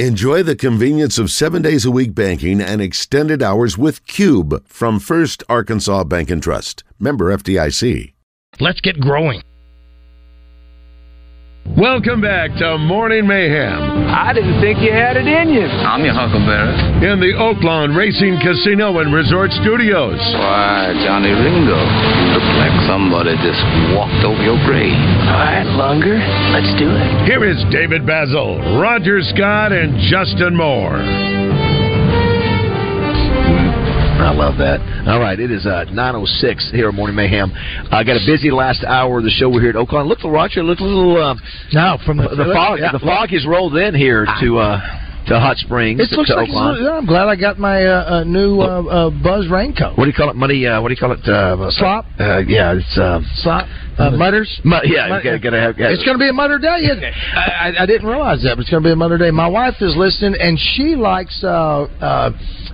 Enjoy the convenience of seven days a week banking and extended hours with Cube from First Arkansas Bank and Trust. Member FDIC. Let's get growing. Welcome back to Morning Mayhem. I didn't think you had it in you. I'm your Huckleberry. In the Oaklawn Racing Casino and Resort Studios. Why, Johnny Ringo, you look like somebody just walked over your grave. All right, Longer, let's do it. Here is David Bazzel, Roger Scott, and Justin Moore. I love that. All right, it is uh, 9.06 here at Morning Mayhem. I uh, got a busy last hour of the show. We're here at Oaklawn. Look, Roger, look a little... Uh, no, from the, the fog. Yeah. The fog has rolled in here to... Uh, to Hot Springs. It looks to like Oaklawn. it's- I'm glad I got my uh, uh, new uh, uh, Buzz raincoat. What do you call it? Money? Uh, what do you call it? Uh, Slop? Uh, yeah, it's uh, Slop? Uh, mutters? Mu- yeah, you gotta, gotta have. Yeah. It's going to be a Mother Day. Isn't it? I, I, I didn't realize that, but it's going to be a Mother Day. My wife is listening, and she likes uh, uh,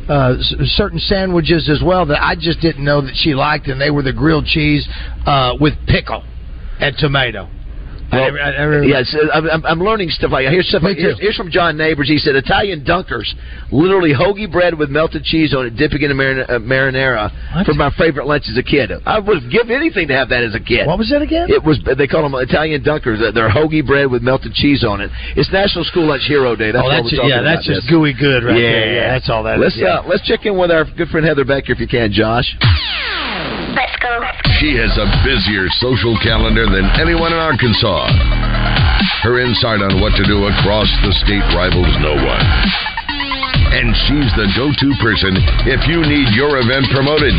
uh, certain sandwiches as well that I just didn't know that she liked, and they were the grilled cheese uh, with pickle and tomato. I Well, never- I never- yes, I'm, I'm- I'm learning stuff like here's stuff. Like, here's, here's from John Neighbors. He said Italian dunkers, literally hoagie bread with melted cheese on it, dipping in a marin- uh, marinara What? for my favorite lunch as a kid. I would give anything to have that as a kid. What was that again? It was they call them Italian dunkers. They're hoagie bread with melted cheese on it. It's National School Lunch Hero Day. That's oh, why that's we're talking yeah, that's just this. gooey good right yeah, there. Yeah, that's all that let's is, yeah. uh, let's check in with our good friend Heather Baker if you can, Josh. Let's go. She has a busier social calendar than anyone in Arkansas. Her insight on what to do across the state rivals no one. And she's the go to person if you need your event promoted.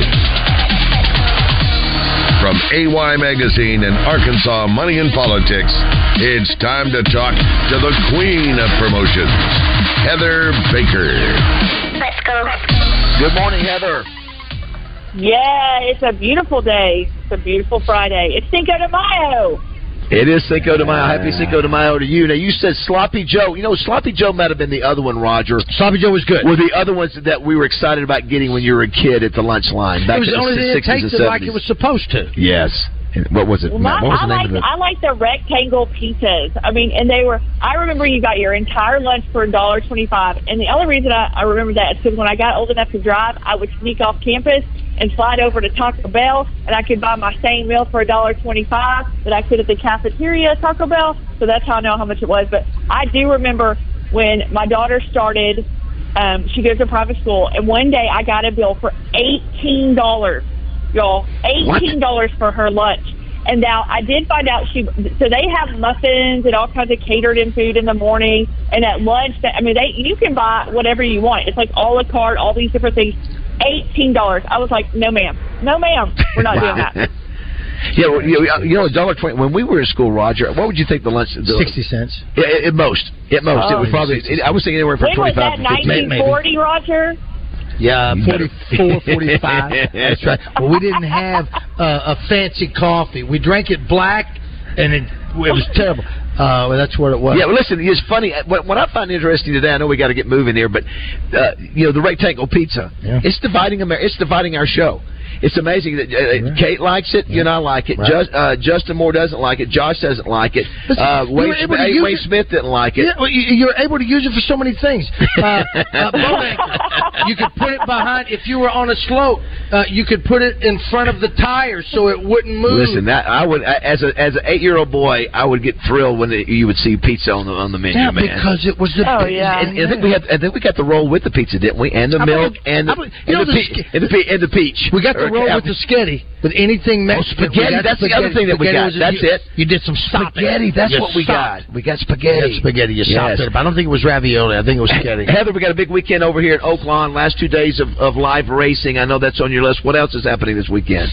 From AY Magazine and Arkansas Money and Politics, it's time to talk to the queen of promotions, Heather Baker. Let's go. Good morning, Heather. Yeah, it's a beautiful day. It's a beautiful Friday. It's Cinco de Mayo. It is Cinco de Mayo. Happy Cinco de Mayo to you. Now you said Sloppy Joe. You know Sloppy Joe might have been the other one, Roger. Sloppy Joe was good. Were the other ones that we were excited about getting when you were a kid at the lunch line? Back it was in the only thing that 60s and tasted like 70s. it was supposed to. Yes. What was it? Well, my, what was I the name like of it? I like the rectangle pizzas. I mean, and they were. I remember you got your entire lunch for a dollar twenty-five, and the only reason I, I remember that is because when I got old enough to drive, I would sneak off campus and slide over to Taco Bell, and I could buy my same meal for a dollar twenty-five that I could at the cafeteria at Taco Bell. So that's how I know how much it was. But I do remember when my daughter started. Um, she goes to private school, and one day I got a bill for eighteen dollars y'all. Eighteen dollars for her lunch. And now I did find out she so they have muffins and all kinds of catered in food in the morning and at lunch that I mean they you can buy whatever you want. It's like a la carte, all these different things. Eighteen dollars. I was like, no ma'am, no ma'am, we're not doing that. Yeah, well, you know, you know, dollar twenty. When we were in school, Roger, what would you think the lunch? The, Sixty cents. Yeah, at, at most. At most, it was Oh. probably. It, I was thinking anywhere from When was twenty-five that? to fifty. Nineteen forty, Roger. Yeah, 44, 45. That's right. Well, we didn't have uh, a fancy coffee. We drank it black, and it, it was terrible. Uh, well, that's what it was. Yeah, well, listen, it's funny. What, what I find interesting today, I know we got to get moving here, but uh, you know, the rectangle pizza, Yeah. it's dividing Amer- It's dividing our show. It's amazing that uh, Kate likes it, you and I like it. Right. Just, uh, Justin Moore doesn't like it. Josh doesn't like it. Listen, Uh, you Wayne, were able Smith, it- Smith didn't like it. Yeah, well, you, you're able to use it for so many things. Uh, uh, boat. You could put it behind. If you were on a slope, uh, you could put it in front of the tires so it wouldn't move. Listen, that I would as a as an eight year old boy, I would get thrilled when the, you would see pizza on the on the menu, yeah, man. because it was the. Oh, yeah. And I think we had, I think we got the roll with the pizza, didn't we? And the I milk believe- and the, believe- and, know, the the pe- and the pe- and the peach. We got the Or- roll with the sketty. With anything Mexican. Oh, spaghetti, We got that's the other thing that we got. That's you, it. You did some stopping. Spaghetti, that's You what we stopped. got. We got You spaghetti. got spaghetti. You stopped Yes. it. But I don't think it was ravioli. I think it was spaghetti. Heather, we got a big weekend over here at Oaklawn. Last two days of, of live racing. I know that's on your list. What else is happening this weekend?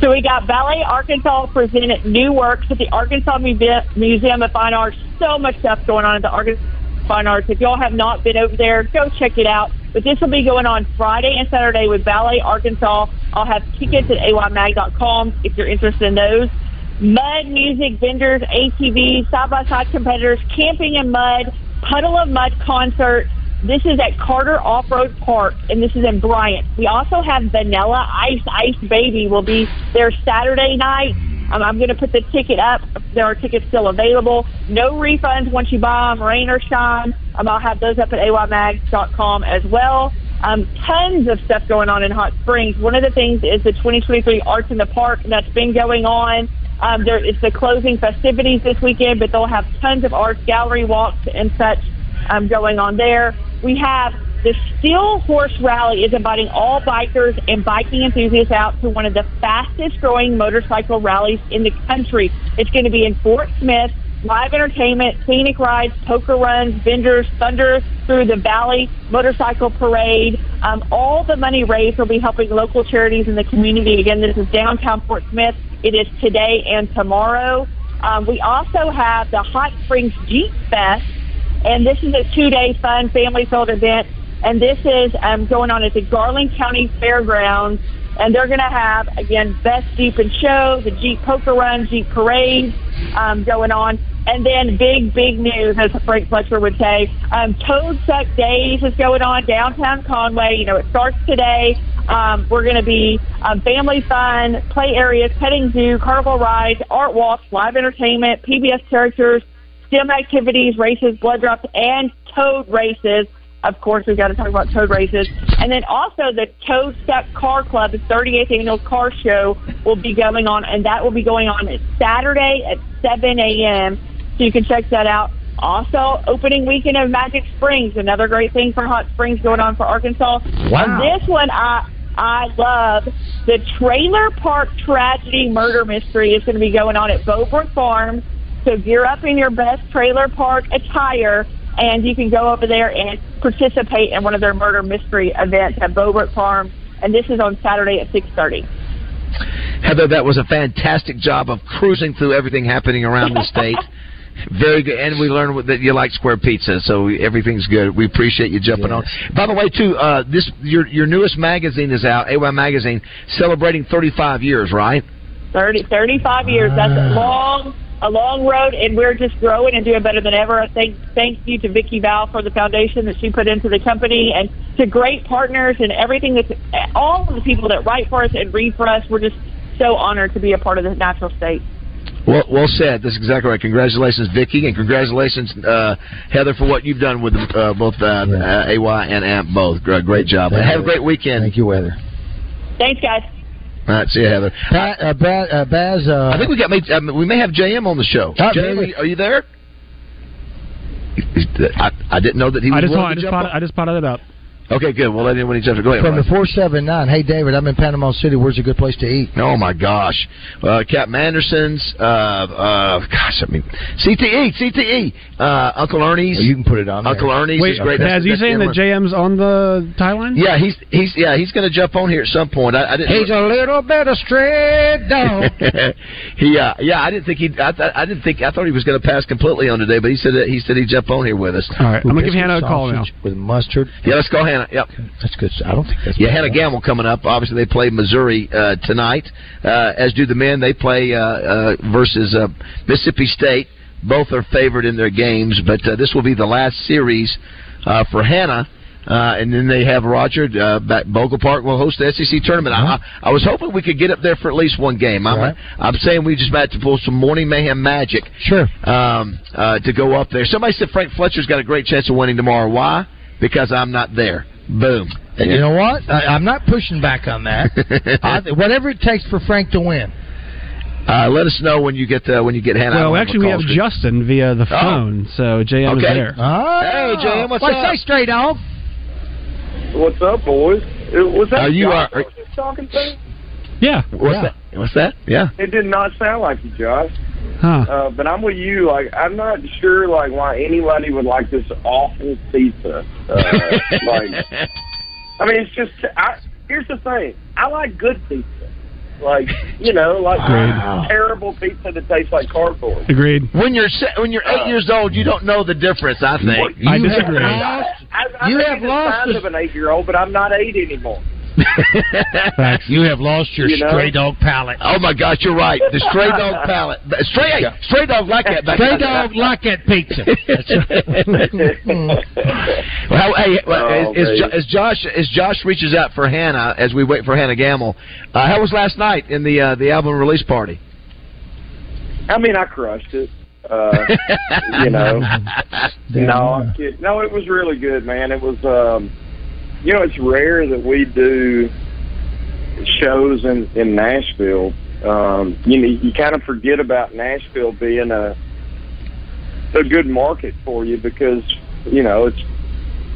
So we got Ballet Arkansas presented new works at the Arkansas Muse- Museum of Fine Arts. So much stuff going on at the Arkansas Fine Arts. If y'all have not been over there, go check it out. But this will be going on Friday and Saturday with Ballet Arkansas. I'll have tickets at aymag.com if you're interested in those. Mud music vendors, ATVs, side by side competitors, camping in mud, Puddle of Mudd concert. This is at Carter Off Road Park, and this is in Bryant. We also have Vanilla Ice Ice Baby will be there Saturday night. Um, I'm going to put the ticket up. There are tickets still available. No refunds once you buy them, rain or shine. Um, I'll have those up at aymags.com as well. Um, tons of stuff going on in Hot Springs. One of the things is the 2023 Arts in the Park that's been going on. Um, there is the closing festivities this weekend, but they'll have tons of art gallery walks and such um, going on there. We have the Steel Horse Rally is inviting all bikers and biking enthusiasts out to one of the fastest growing motorcycle rallies in the country. It's going to be in Fort Smith. Live entertainment, scenic rides, poker runs, vendors, thunder through the valley, motorcycle parade. Um, all the money raised will be helping local charities in the community. Again, this is downtown Fort Smith. It is today and tomorrow. Um, we also have the Hot Springs Jeep Fest, and this is a two-day fun family-filled event. And this is um, going on at the Garland County Fairgrounds, and they're going to have again best Jeep and show, the Jeep Poker Run, Jeep Parade um, going on, and then big big news, as Frank Fletcher would say, um, Toad Suck Days is going on downtown Conway. You know, it starts today. Um, we're going to be um, family fun, play areas, petting zoo, carnival rides, art walks, live entertainment, PBS characters, STEM activities, races, blood drops, and toad races. Of course, we've got to talk about toad races. And then also the Toad Suck Car Club, the 38th annual car show, will be going on, and that will be going on Saturday at 7 a.m. So you can check that out. Also, opening weekend of Magic Springs, another great thing for Hot Springs going on for Arkansas. Wow. And this one, I I love the Trailer Park Tragedy Murder Mystery is going to be going on at Beaubrook Farms. So gear up in your best trailer park attire, and you can go over there and participate in one of their murder mystery events at Beaubrook Farm. And this is on Saturday at six thirty. Heather, that was a fantastic job of cruising through everything happening around the state. Very good, and we learned that you like square pizza, so everything's good. We appreciate you jumping on. By the way, too, uh, this your your newest magazine is out, AY Magazine, celebrating 35 years, right? 30, 35 years. That's a long, a long road, and we're just growing and doing better than ever. I thank thank you to Vicki Vowell for the foundation that she put into the company, and to great partners and everything that's all of the people that write for us and read for us. We're just so honored to be a part of the natural state. Well, well said. That's exactly right. Congratulations, Vicky, and congratulations, uh, Heather, for what you've done with uh, both uh, uh, AY and AMP both. Great, great job. Thank Have a great weekend. Thank you, Heather. Thanks, guys. All right, see you, Heather. Pat, uh, Baz, uh, Baz uh, I think we got maybe, um, we may have JM on the show. Oh, JM, are you- are you there? I, I didn't know that he was I just, willing I to just, jump spotted, on. I just spotted it up. Okay, good. Well, then when he jumps, go ahead. from the 479. Hey, David, I'm in Panama City. Where's a good place to eat? Oh my gosh, uh, Captain Anderson's, uh, uh, gosh, I mean, CTE, CTE, uh, Uncle Ernie's. Oh, you can put it on there. Uncle Ernie's Wait, is great. Baz, you saying that JM's on the tie line? Yeah, he's he's yeah he's going to jump on here at some point. I, I didn't. He's a little bit of straight dog. he uh, yeah, I didn't think he. I, th- I didn't think. I thought he was going to pass completely on today, but he said that he said he'd jump on here with us. All right, I'm gonna give Hannah a call now. With mustard. Yeah, let's call Hannah. Yep. That's good. I don't think that's Yeah, bad. Hannah Gamble coming up. Obviously, they play Missouri uh, tonight, uh, as do the men. They play uh, uh, versus uh, Mississippi State. Both are favored in their games, but uh, this will be the last series uh, for Hannah. Uh, and then they have Roger uh, back. Bogle Park will host the SEC tournament. I, I was hoping we could get up there for at least one game. I'm, Right. I'm saying we just about to pull some morning mayhem magic Sure. um, uh, to go up there. Somebody said Frank Fletcher's got a great chance of winning tomorrow. Why? Because I'm not there. Boom. And You know what? I, I'm not pushing back on that. I, whatever it takes for Frank to win. Uh, let us know when you get uh, when you get Hannah. I Well, don't have a actually, we have streak. Justin via the phone, so JM is Okay. there. Oh. Hey, JM, what's What's up? that, straight dog? What's up, boys? Uh, Was that Are you, Josh uh, I was just talking to? Yeah. What's Yeah. that? What's that? Yeah. It did not sound like you, Josh. Huh. Uh, but I'm with you. Like, I'm not sure like why anybody would like this awful pizza. Uh, like, I mean, it's just. I, here's the thing. I like good pizza. Like, you know, like Agreed. terrible pizza that tastes like cardboard. Agreed. When you're se- when you're eight Uh, years old, you don't know the difference. I think. I disagree. have I, I You have be the lost size of an eight-year-old, but I'm not eight anymore. Facts. You have lost your You know? stray dog palate. Oh my gosh, you're right. The stray dog palate. Stray stray dog like that. Back Stray dog like that pizza. Well, hey, well, Oh, as, as, as Josh as Josh reaches out for Hannah as we wait for Hannah Gamble, uh, how was last night in the uh, the album release party? I mean, I crushed it. Uh, you know, no, I'm kidding. no, it was really good, man. It was, um, you know, it's rare that we do shows in in Nashville. Um, you know, you kind of forget about Nashville being a a good market for you because you know it's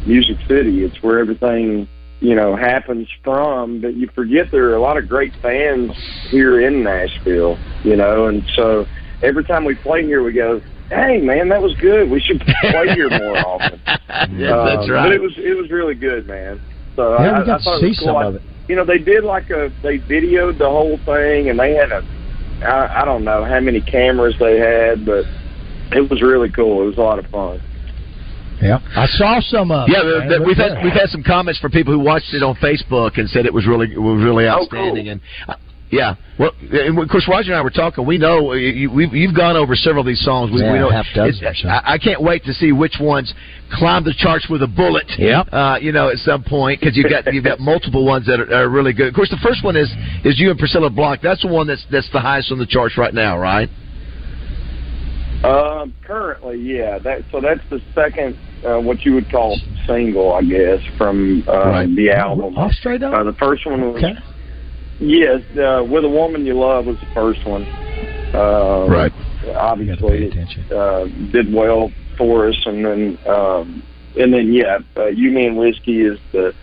Music City. It's where everything you know happens from. But you forget there are a lot of great fans here in Nashville. You know, and so every time we play here, we go, "Hey, man, that was good. We should play here more often." Yeah, that's Um, right. But it was it was really good, man. So Yeah, I, we got I thought to it was see cool. some of it. You know, they did like a they videoed the whole thing, and they had a I, I don't know how many cameras they had, but it was really cool. It was a lot of fun. Yeah, I saw some of. it, Yeah, man. the- the- we've had good. we've had some comments from people who watched it on Facebook and said it was really it was really Oh, outstanding. And uh, yeah, well, and of course, Roger and I were talking. We know you, we've, you've gone over several of these songs. We, Yeah, we know half dozen it's- or so. I, I can't wait to see which ones climb the charts with a bullet. Yep. Uh, you know, at some point because you've got you've got multiple ones that are, are really good. Of course, the first one is is you and Priscilla Block. That's the one that's that's the highest on the charts right now, right? Um, currently, yeah. That so that's the second uh, what you would call single, I guess, from uh, Right. the album. Off straight up. Uh, the first one was Okay. Yes, uh, "With a Woman You Love" was the first one. Uh, Right. Obviously, You gotta pay attention. uh, did well for us, and then um, and then yeah, uh, "You Me and Whiskey" is the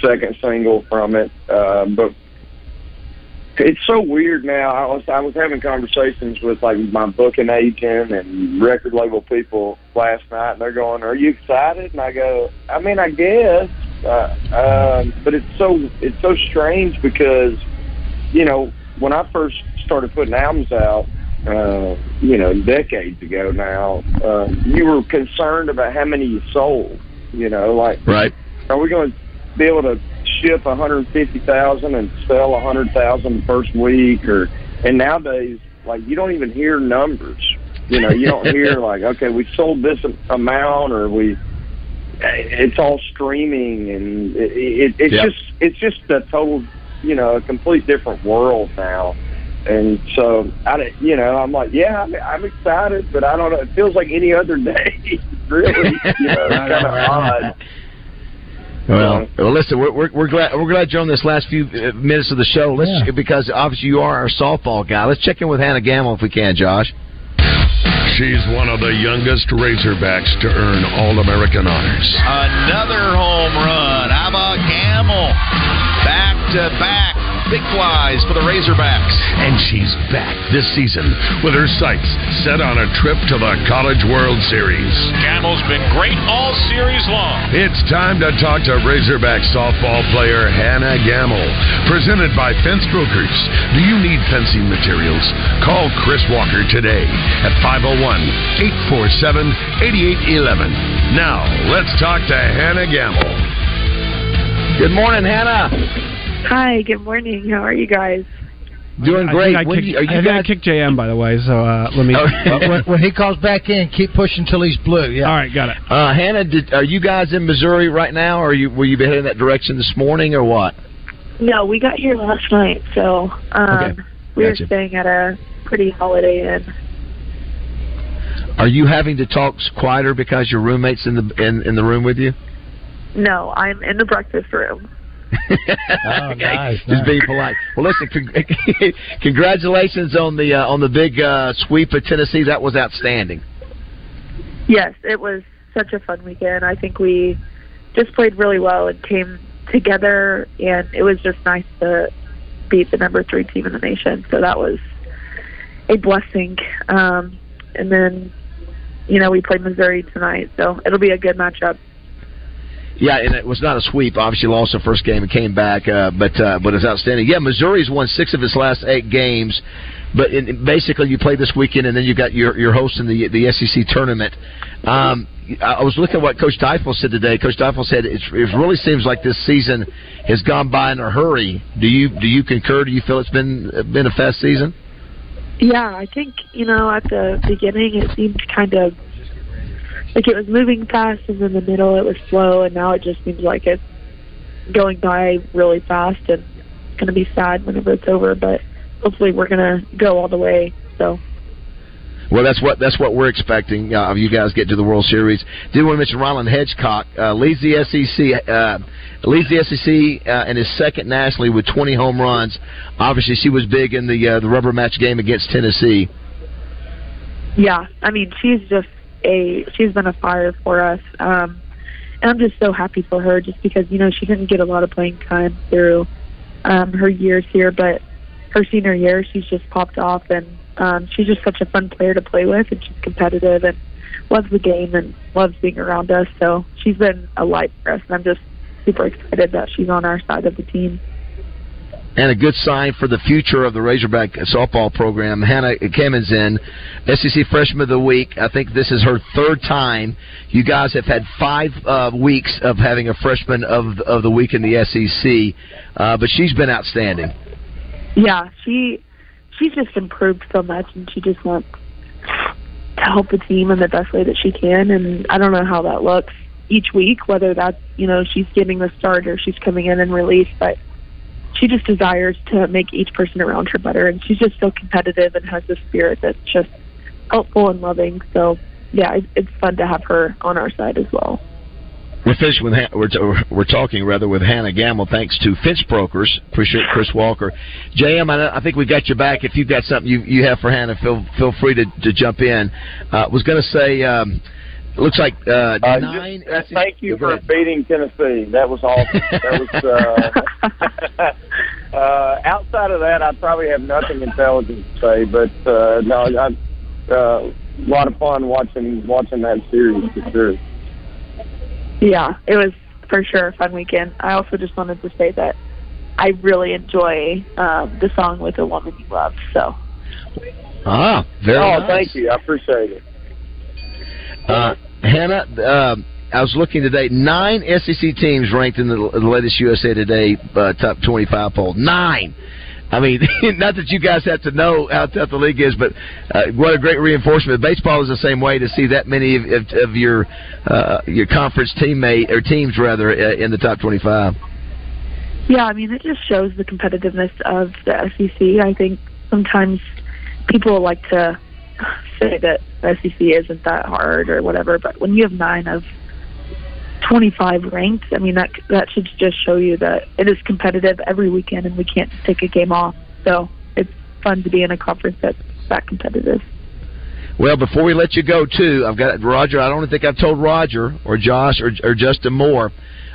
second single from it. Uh, but it's so weird now. I was I was having conversations with like my booking agent and record label people last night, and they're going, "Are you excited?" And I go, "I mean, I guess." Uh, um, but it's so it's so strange because you know when I first started putting albums out, uh, you know, decades ago now, uh, you were concerned about how many you sold. You know, like Right. are we going to be able to ship 150,000 and sell 100,000 the first week or and nowadays like you don't even hear numbers you know you don't hear like okay we sold this amount or we it's all streaming and it, it it's Yep. just it's just a total you know a complete different world now and so I don't- you know I'm like yeah I'm, I'm excited but I don't know it feels like any other day really you know it's kind of odd Well, well, listen, we're, we're we're glad we're glad you're on this last few uh, minutes of the show. Let's Yeah. because obviously you are our softball guy. Let's check in with Hannah Gamble if we can, Josh. She's one of the youngest Razorbacks to earn All American honors. Another home run. About Gamble? Back to back. Big flies for the Razorbacks. And she's back this season with her sights set on a trip to the College World Series. Gamble's been great all series long. It's time to talk to Razorback softball player Hannah Gamble. Presented by Fence Brokers. Do you need fencing materials? Call Chris Walker today at 501 847 8811. Now, let's talk to Hannah Gamble. Good morning, Hannah. Hi, good morning. How are you guys? Doing I great. think I kicked, you- are you I think I kicked JM by the way. So uh, let me. when, when he calls back in, keep pushing till he's blue. Yeah. All right, got it. Uh, Hannah, did, are you guys in Missouri right now, or are you will you be heading that direction this morning, or what? No, we got here last night, so um, Okay, we were staying at a pretty holiday inn. Are you having to talk quieter because your roommate's in the in, in the room with you? No, I'm in the breakfast room. Oh, okay. nice, Just nice. being polite. Well, listen. Con- congratulations on the uh, on the big uh, sweep of Tennessee. That was outstanding. Yes, it was such a fun weekend. I think we just played really well and came together, and it was just nice to beat the number three team in the nation. So that was a blessing. Um, and then, you know, we played Missouri tonight, so it'll be a good matchup. Yeah, and it was not a sweep. Obviously, lost the first game and came back, uh, but uh, but it's outstanding. Yeah, Missouri's won six of its last eight games, but in, basically you play this weekend, and then you got your your host in the the SEC tournament. Um, I was looking at what Coach Deifel said today. Coach Deifel said it really seems like this season has gone by in a hurry. Do you do you concur? Do you feel it's been been a fast season? Yeah, I think, you know, at the beginning it seemed kind of like it was moving fast and in the middle it was slow and now it just seems like it's going by really fast and it's going to be sad whenever it's over, but hopefully we're going to go all the way. So Well, that's what that's what we're expecting uh, of you guys get to the World Series. Did want to mention Rylin Hedgecock uh, leads the SEC uh, leads the SEC uh, and is second nationally with 20 home runs. Obviously, she was big in the uh, the rubber match game against Tennessee. Yeah, I mean, she's just a she's been a fire for us. Um, and I'm just so happy for her, just because you know she didn't get a lot of playing time through um, her years here, but her senior year she's just popped off, and um, she's just such a fun player to play with, and she's competitive and loves the game and loves being around us. So she's been a light for us, and I'm just super excited that she's on our side of the team. And a good sign for the future of the Razorback softball program. Hannah Kimmons in SEC Freshman of the Week. I think this is her third time. You guys have had five uh, weeks of having a Freshman of of the Week in the SEC, uh, but she's been outstanding. Yeah, she she's just improved so much, and she just wants to help the team in the best way that she can. And I don't know how that looks each week, whether that's you know she's getting the start or she's coming in and release, but she just desires to make each person around her better, and she's just so competitive and has this spirit that's just helpful and loving. So yeah, it, it's fun to have her on our side as well. We're finished with we're, we're talking rather with Hannah Gamble. Thanks to Fence Brokers. Appreciate Chris Walker. JM, I, I think we got you back. If you've got something you you have for Hannah, feel feel free to, to jump in. Uh, was going to say. Um, Looks like uh, Uh, nine. just, uh, thank you for ahead. beating Tennessee. That was awesome. that was. Uh, uh, outside of that, I probably have nothing intelligent to say. But uh, no, I, uh, a lot of fun watching watching that series for sure. Yeah, it was for sure a fun weekend. I also just wanted to say that I really enjoy um, the song with a woman you love. So Ah, very oh, nice. thank you. I appreciate it. Uh, Hannah, um, I was looking today. Nine SEC teams ranked in the, the latest USA Today uh, top 25 poll. Nine. I mean, not that you guys have to know how tough the league is, but uh, what a great reinforcement. Baseball is the same way to see that many of, of, of your uh, your conference teammate or teams rather uh, in the top 25. yeah, I mean it just shows the competitiveness of the SEC. I think sometimes people like to say that SEC isn't that hard or whatever, but when you have nine of 25 ranked, I mean that that should just show you that it is competitive every weekend, and we can't take a game off. So it's fun to be in a conference that's that competitive. Well, before we let you go, too, I've got Roger. I don't think I've told Roger or Josh or, or Justin Moore,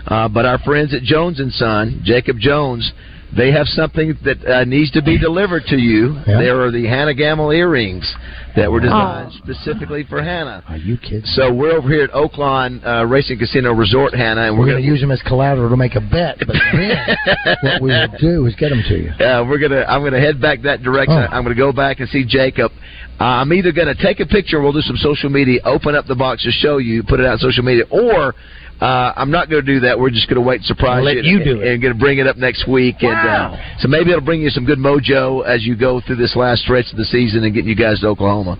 uh, but our friends at Jones and Son, Jacob Jones, they have something that uh, needs to be delivered to you. Yeah. There are the Hannah Gamble earrings that were designed specifically for Hannah. Are you kidding? So we're over here at Oaklawn uh, Racing Casino Resort, Hannah, and We're we're, going to use them as collateral to make a bet, but then what we will do is get them to you. Uh, we're gonna. I'm gonna head back that direction. Oh. I'm gonna go back and see Jacob. Uh, I'm either gonna take a picture. We'll do some social media. Open up the box to show you. Put it out on social media, or uh, I'm not gonna do that. We're just gonna wait and surprise I'll let you. you and, do it. And gonna bring it up next week. And Wow. uh, so maybe it'll bring you some good mojo as you go through this last stretch of the season and getting you guys to Oklahoma.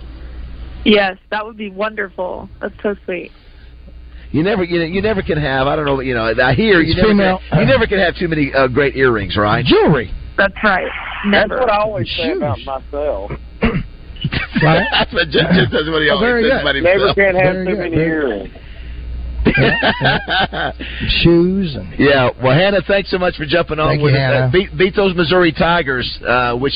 Yes, that would be wonderful. That's so sweet. You never, you, know, you never can have. I don't know. You know, I hear you It's never, female. can, you never can have too many uh, great earrings, right? Jewelry. That's right. Never. That's what I always say about myself. Right? that's what just, just that's what he Oh, always says good. about Never can have Very too good, many very earrings. Shoes and Yeah, well, Hannah, thanks so much for jumping on Thank you, us. Uh, beat, beat those Missouri Tigers, uh, which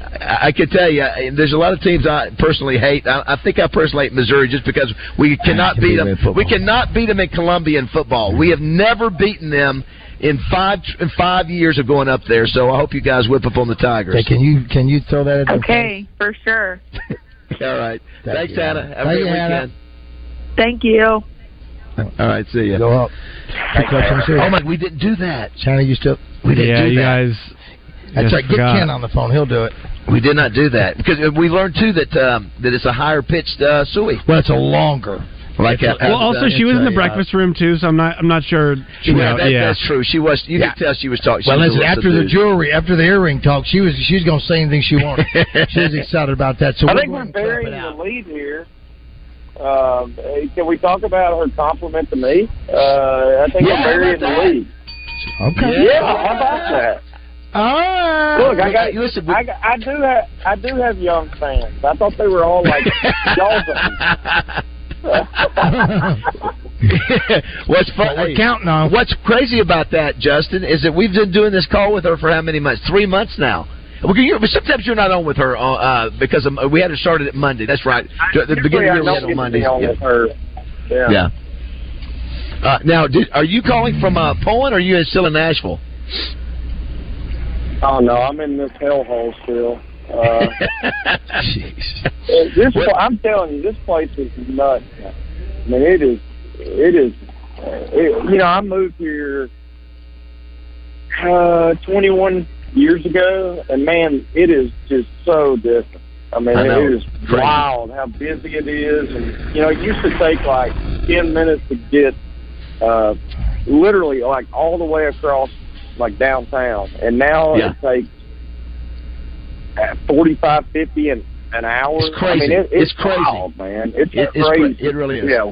I, I could tell you, uh, there's a lot of teams I personally hate. I, I think I personally hate Missouri just because we cannot can beat beat them. them in football. We cannot beat them in Columbia in football. We have never beaten them in five in five years of going up there. So I hope you guys whip up on the Tigers. Okay, can you can you throw that in? their Okay, for sure. All right, Thank thanks, you, Hannah. Hannah. Have a Thank good you, Hannah. weekend. Thank you. All right, see ya. Go up. Pick up some shoes. Oh my, we didn't do that. Shanna, you still? We didn't yeah, do you that. guys. That's just right. Get. Ken on the phone. He'll do it. We did not do that because we learned too that um, that it's a higher pitched uh, suey. Well, it's a longer. Like a- uh, Well, also she was in the breakfast room too, so I'm not. I'm not sure. You Yeah, know, that, yeah. that's true. She was. You Yeah. could tell she was talking. she Well, was listen. After the subdued. jewelry, after the earring talk, she was she was going to say anything she wanted. she was excited about that. So I we're think we're burying the lead here. Um, can we talk about her compliment to me? Uh, I think Yeah, we're burying how the about lead. Okay. Yeah, how about that? Ah, Look, I got. listen. I, got- I do have. I do have young fans. I thought they were all like y'all. what's fun, we're counting on. What's crazy about that, Justin, is that we've been doing this call with her for how many months? Three months now. Well, you- sometimes you're not on with her uh, uh, because um, we had her started at Monday. That's right. At the beginning of the year on Monday. get to be on Yeah. Yeah. Yeah. Uh, now, did, are you calling from uh, Poland or are you still in Nashville? Oh no, I'm in this hellhole still. Uh, Jeez. this, pla- I'm telling you, this place is nuts. I mean, it is. It is. uh, It, you know, I moved here uh, 21 years ago, and man, it is just so different. I mean, I it is Crazy. wild how busy it is, and you know, it used to take like 10 minutes to get uh, literally like all the way across like downtown, and now Yeah. it takes uh, 45, 50 an, an hour. It's crazy. I mean, it, It's it's, crazy. wild, man. It's It- it's crazy. cra- it really is. Yeah.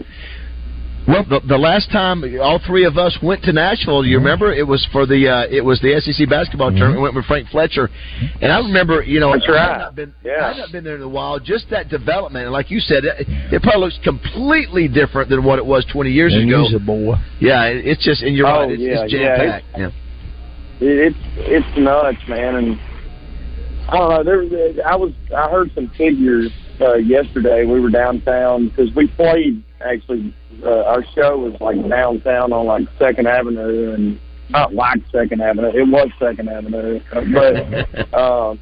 Well, the, the last time all three of us went to Nashville, you remember it was for the uh, it was the SEC basketball tournament. We went with Frank Fletcher, and I remember you know That's I right. had not been Yeah. I've not been there in a while. Just that development, and like you said, it, it probably looks completely different than what it was twenty years And ago. he's a boy. Yeah, it, it's just and you're Oh, right, it's, yeah, it's yeah, jam packed. Yeah, It, it's it's nuts, man. And I don't know. There, there- I was I heard some figures uh, yesterday. We were downtown because we played actually. Uh, our show was like downtown on like Second Avenue, and not like Second Avenue. It was Second Avenue, but um,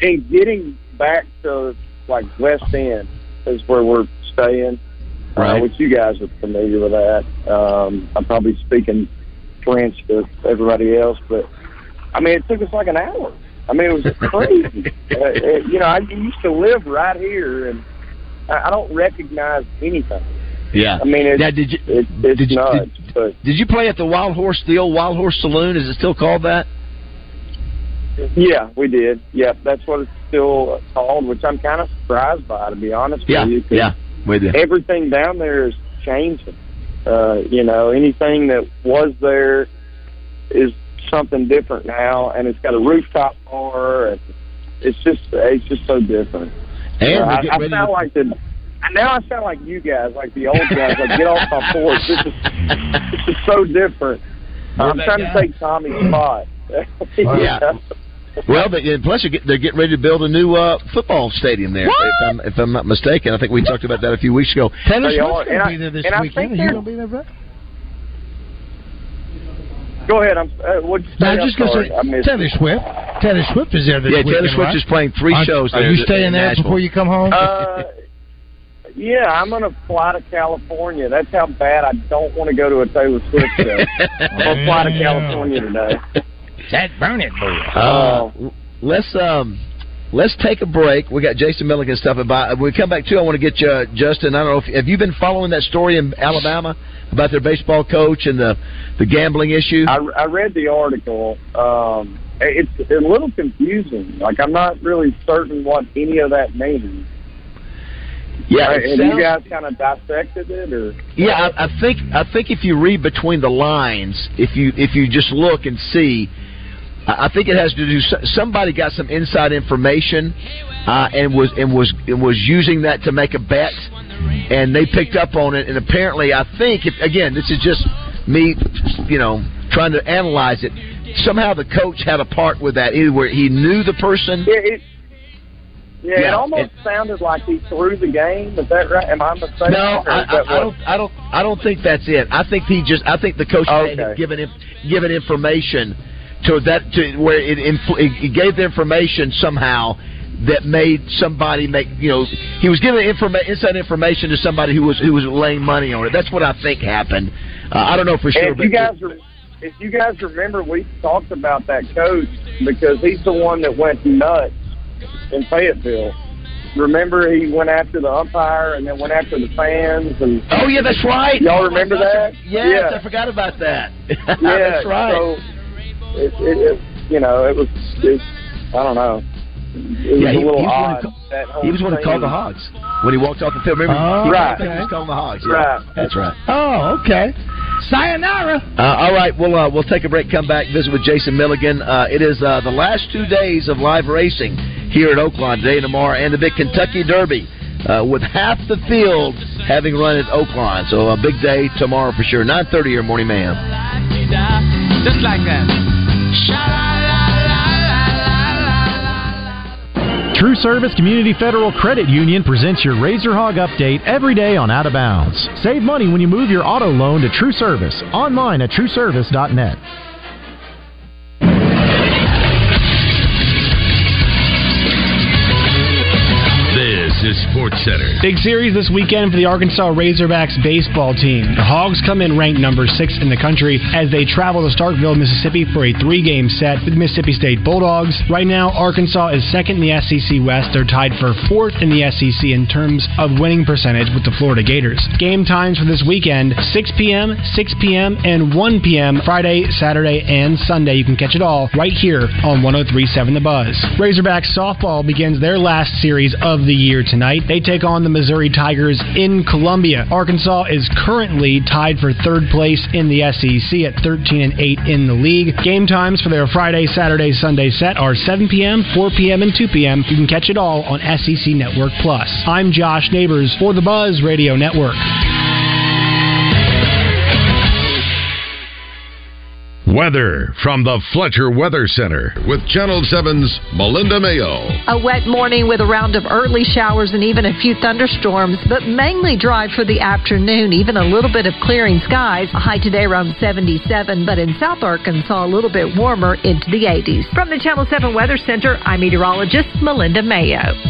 and getting back to like West End is where we're staying. Right. Uh, which you guys are familiar with that. Um, I'm probably speaking French to everybody else, but I mean, it took us like an hour. I mean, it was crazy. uh, it, you know, I used to live right here, and I, I don't recognize anything. yeah. I mean, it's Now, did you it, it's did you- nuts. but did you play at the Wild Horse the old Wild Horse Saloon? Is it still called that? yeah, we did. Yeah, that's what it's still called, which I'm kind of surprised by, to be honest Yeah, with you. yeah, with you. everything down there is changing. Uh, you know, anything that was there is something different now, and it's got a rooftop bar, and it's just it's just so different. And Uh, I, I sound to- like the now I sound like you guys, like the old guys. Like get off my porch. This is this is so different. I'm trying guy. to take Tommy's spot. Yeah. Well, they, plus they're, get, they're getting ready to build a new uh, football stadium there. If I'm, if I'm not mistaken, I think we talked about that a few weeks ago. Taylor Swift's going to be there this and weekend. Are you going to be there, bro? Go ahead. I'm. Uh, what'd you say? No, I'm I'm just going to say Taylor. Swift. Taylor Swift is there this Yeah, weekend, Taylor Swift right? is playing three Aren't- shows Are there you in staying there Nashville. before you come home? Uh, yeah, I'm gonna fly to California. That's how bad I don't want to go to a Taylor Swift show. I'm gonna fly to California today. that burn it, boy. Uh, let's um, let's take a break. We got Jason Milligan stuff about. When we come back too, I want to get you, uh, Justin. I don't know if have you been following that story in Alabama about their baseball coach and the the gambling issue. I, I read the article. Um, it's a little confusing. Like I'm not really certain what any of that means. yeah, Right, and sounds- you guys kind of dissected it, or Yeah, I, I think I think if you read between the lines, if you if you just look and see, I I think it has to do. Somebody got some inside information, uh, and was and was and was using that to make a bet, and they picked up on it. And apparently, I think if again, this is just me, you know, trying to analyze it. Somehow, the coach had a part with that, either where he knew the person. yeah, it, yeah, it Yeah, almost sounded like he threw the game. Is that right? Am I mistaken? No, I, I, I don't. I don't. I don't think that's it. I think he just. I think the coach had given him given information to that to where it, it, gave the information somehow that made somebody make. You know, he was giving informa- inside information to somebody who was who was laying money on it. That's what I think happened. Uh, I don't know for sure. And if but you guys re- if you guys remember, we talked about that coach because he's the one that went nuts in Fayetteville. Remember, he went after the umpire and then went after the fans and. oh yeah, that's right. Y'all remember that? Yes, Yeah. I forgot about that. Yeah, that's right. So it, it, it, you know, it was. It, I don't know. It was Yeah, he- a little he was one odd. who that He was one who thing. called the Hogs when he walked off the field. Remember? Oh, he, right. He was calling the Hogs. Yeah. Right. That's right. Oh, okay. Sayonara. Uh, all right, we'll uh, we'll take a break. Come back, visit with Jason Milligan. Uh, it is uh, the last two days of live racing here at Oaklawn today and tomorrow, and the big Kentucky Derby. Uh, with half the field having run at Oaklawn, so a big day tomorrow for sure. Nine thirty your Morning Mayhem. Just like that. True Service Community Federal Credit Union presents your Razor Hog update every day on Out of Bounds. Save money when you move your auto loan to True Service online at trueservice.net. Center. Big series this weekend for the Arkansas Razorbacks baseball team. The Hogs come in ranked number six in the country as they travel to Starkville, Mississippi for a three game set with Mississippi State Bulldogs. Right now, Arkansas is second in the SEC West. They're tied for fourth in the SEC in terms of winning percentage with the Florida Gators. Game times for this weekend 6 p.m., 6 p.m., and 1 p.m. Friday, Saturday, and Sunday. You can catch it all right here on 1037 The Buzz. Razorbacks softball begins their last series of the year tonight. They take on the Missouri Tigers in Columbia. Arkansas is currently tied for third place in the SEC at 13 and 8 in the league. Game times for their Friday, Saturday, Sunday set are 7 p.m., 4 p.m., and 2 p.m. You can catch it all on SEC Network Plus. I'm Josh Neighbors for the Buzz Radio Network. Weather from the Fletcher Weather Center with Channel 7's Melinda Mayo. A wet morning with a round of early showers and even a few thunderstorms, but mainly dry for the afternoon, even a little bit of clearing skies. A high today around 77, but in South Arkansas, a little bit warmer into the 80s. From the Channel 7 Weather Center, I'm meteorologist Melinda Mayo.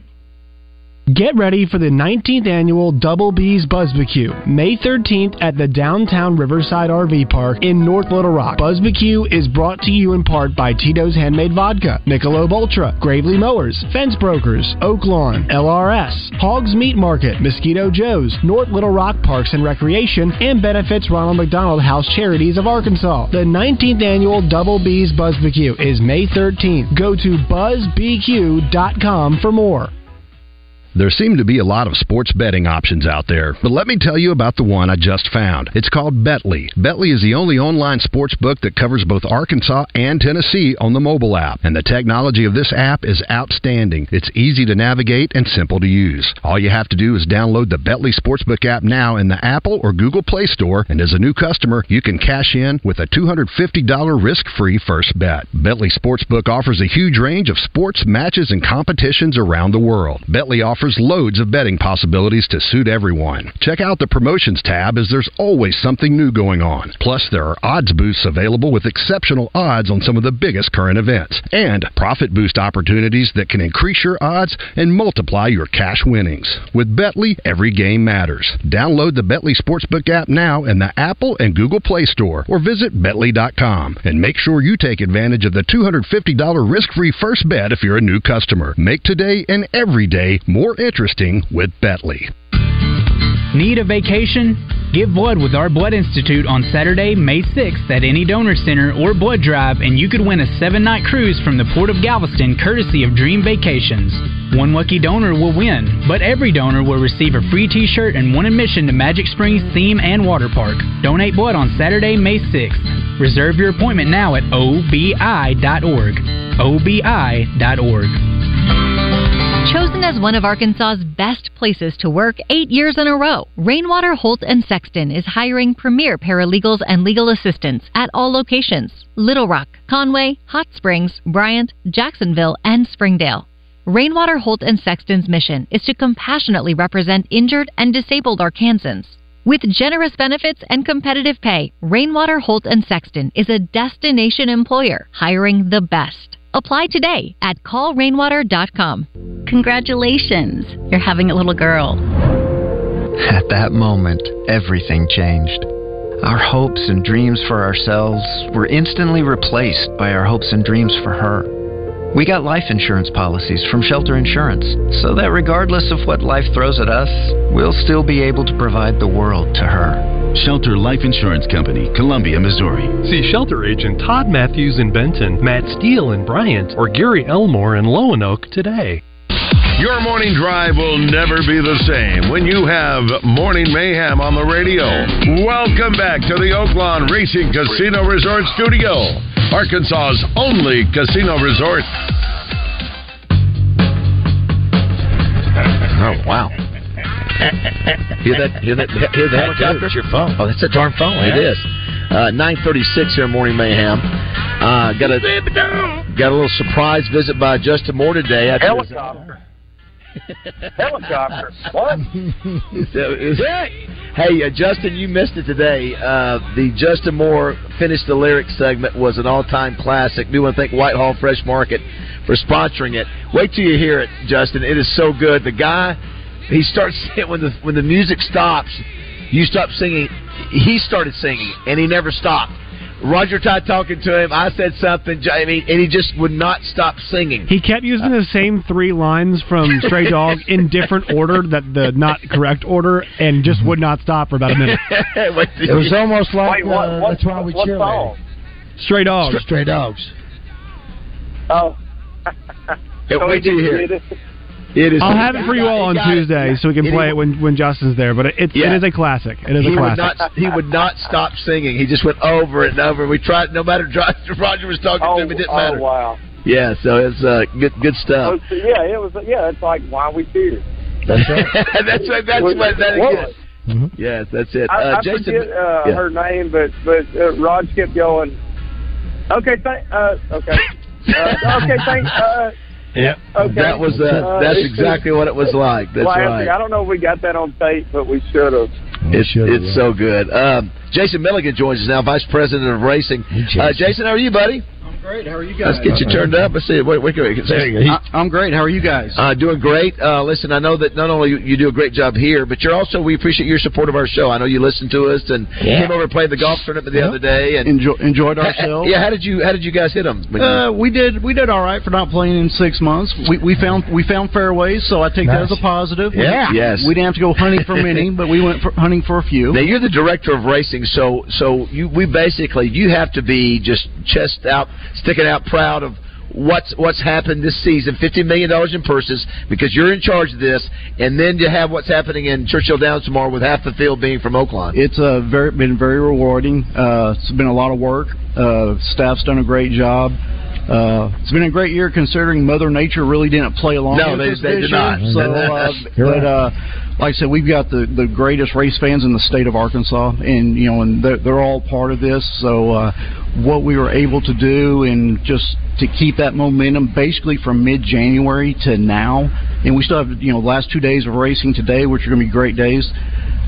Get ready for the 19th annual Double B's Buzzbecue, May 13th at the downtown Riverside RV Park in North Little Rock. Buzzbecue is brought to you in part by Tito's Handmade Vodka, Michelob Ultra, Gravely Mowers, Fence Brokers, Oaklawn, LRS, Hogs Meat Market, Mosquito Joe's, North Little Rock Parks and Recreation, and benefits Ronald McDonald House Charities of Arkansas. The 19th annual Double B's Buzzbecue is May 13th. Go to buzzbq.com for more. There seem to be a lot of sports betting options out there, but let me tell you about the one I just found. It's called Betly. Betly is the only online sports book that covers both Arkansas and Tennessee on the mobile app, and the technology of this app is outstanding. It's easy to navigate and simple to use. All you have to do is download the Betly Sportsbook app now in the Apple or Google Play Store, and as a new customer, you can cash in with a $250 risk-free first bet. Betly Sportsbook offers a huge range of sports, matches, and competitions around the world. Betly offers loads of betting possibilities to suit everyone. Check out the promotions tab as there's always something new going on. Plus, there are odds boosts available with exceptional odds on some of the biggest current events and profit boost opportunities that can increase your odds and multiply your cash winnings. With Betly, every game matters. Download the Betly Sportsbook app now in the Apple and Google Play Store or visit betly.com and make sure you take advantage of the $250 risk-free first bet if you're a new customer. Make today and every day more interesting with Betly. Need a vacation? Give blood with our Blood Institute on Saturday, May 6th at any donor center or blood drive, and you could win a seven night cruise from the Port of Galveston courtesy of Dream Vacations. One lucky donor will win, but every donor will receive a free t shirt and one admission to Magic Springs Theme and Water Park. Donate blood on Saturday, May 6th. Reserve your appointment now at obi.org. obi.org. Chosen as one of Arkansas's best places to work eight years in a row, Rainwater Holt and Sexton is hiring premier paralegals and legal assistants at all locations Little Rock, Conway, Hot Springs, Bryant, Jacksonville, and Springdale. Rainwater Holt and Sexton's mission is to compassionately represent injured and disabled Arkansans. With generous benefits and competitive pay, Rainwater Holt and Sexton is a destination employer hiring the best. Apply today at callrainwater.com. Congratulations, you're having a little girl. At that moment, everything changed. Our hopes and dreams for ourselves were instantly replaced by our hopes and dreams for her. We got life insurance policies from Shelter Insurance, so that regardless of what life throws at us, we'll still be able to provide the world to her. Shelter Life Insurance Company, Columbia, Missouri. See Shelter agent Todd Matthews in Benton, Matt Steele in Bryant, or Gary Elmore in Lonoke today. Your morning drive will never be the same when you have Morning Mayhem on the radio. Welcome back to the Oaklawn Racing Casino Resort Studio, Arkansas's only casino resort. Oh wow! hear that? Hear that? Hear the helicopter? It's your phone. Oh, that's a darn phone. It Yeah. is. Uh, Nine thirty-six here, morning mayhem. Uh, got a got a little surprise visit by Justin Moore today. After his- Helicopter. Helicopter. What? So, is Hey, uh, Justin, you missed it today. Uh, the Justin Moore finished the lyrics segment was an all-time classic. We want to thank Whitehall Fresh Market for sponsoring it. Wait till you hear it, Justin. It is so good. The guy, he starts when the when the music stops, you stop singing. He started singing, and he never stopped. Roger Todd talking to him. I said something. I mean, and he just would not stop singing. He kept using the same three lines from Stray Dog in different order, that the not correct order, and just would not stop for about a minute. It was almost like Wait, what- uh, what- that's why we what cheerlead. song? Stray Dogs. Stray, stray dogs. Oh. So wait till you hear it. It is. I'll have it for you all on Tuesday, so we can It play is- it when when Justin's there. But it, it, Yeah. it is a classic. It is he a would classic. not. He would not stop singing. He just went over and over. We tried. No matter Roger was talking to him, it didn't oh, matter. wow. Yeah, so it's uh, good. Good Oh, stuff. so, yeah, it was. Yeah, it's like why we cheer. That's right. that's right. That's What- what that what- again. Yes, that's it. I, uh, I Jason, forget uh, yeah. her name, but but uh, Rod kept going. Okay, thank. Uh, okay. Uh, okay, thank. Uh, Yeah, Okay. that was uh, Uh, that's it's- exactly what it was like. That's classic. right. I don't know if we got that on tape, but we should have. It, it's it's so good. Um, Jason Milligan joins us now, Vice President of Racing. Uh, Jason, how are you, buddy? Great. How are you guys? Let's get you turned up. Let's see. Wait, wait, wait. There you go. I- I'm great. How are you guys? Uh, doing great. Uh, listen, I know that not only you, you do a great job here, but you're also we appreciate your support of our show. I know you listened to us and Yeah. came over and played the golf tournament the other day and Enjoy, enjoyed Ha- ourselves. Yeah, how did you how did you guys hit them? Uh, we did we did all right for not playing in six months. We we found we found fairways, so I take that as a positive. We- Yeah. Yes. we didn't have to go hunting for many, but we went for, hunting for a few. Now you're the director of racing, so so you we basically you have to be just chest out, sticking out, proud of what's what's happened this season. Fifty million dollars in purses because you're in charge of this, and then to have what's happening in Churchill Downs tomorrow with half the field being from Oaklawn. It's uh, very been very rewarding. Uh, it's been a lot of work. Uh, staff's done a great job. Uh, it's been a great year considering Mother Nature really didn't play along. No, with they- they did not. So, uh, but uh, like I said, we've got the the greatest race fans in the state of Arkansas, and you know, and they're, they're all part of this. So, uh, what we were able to do, and just to keep that momentum, basically from mid January to now, and we still have you know the last two days of racing today, which are going to be great days.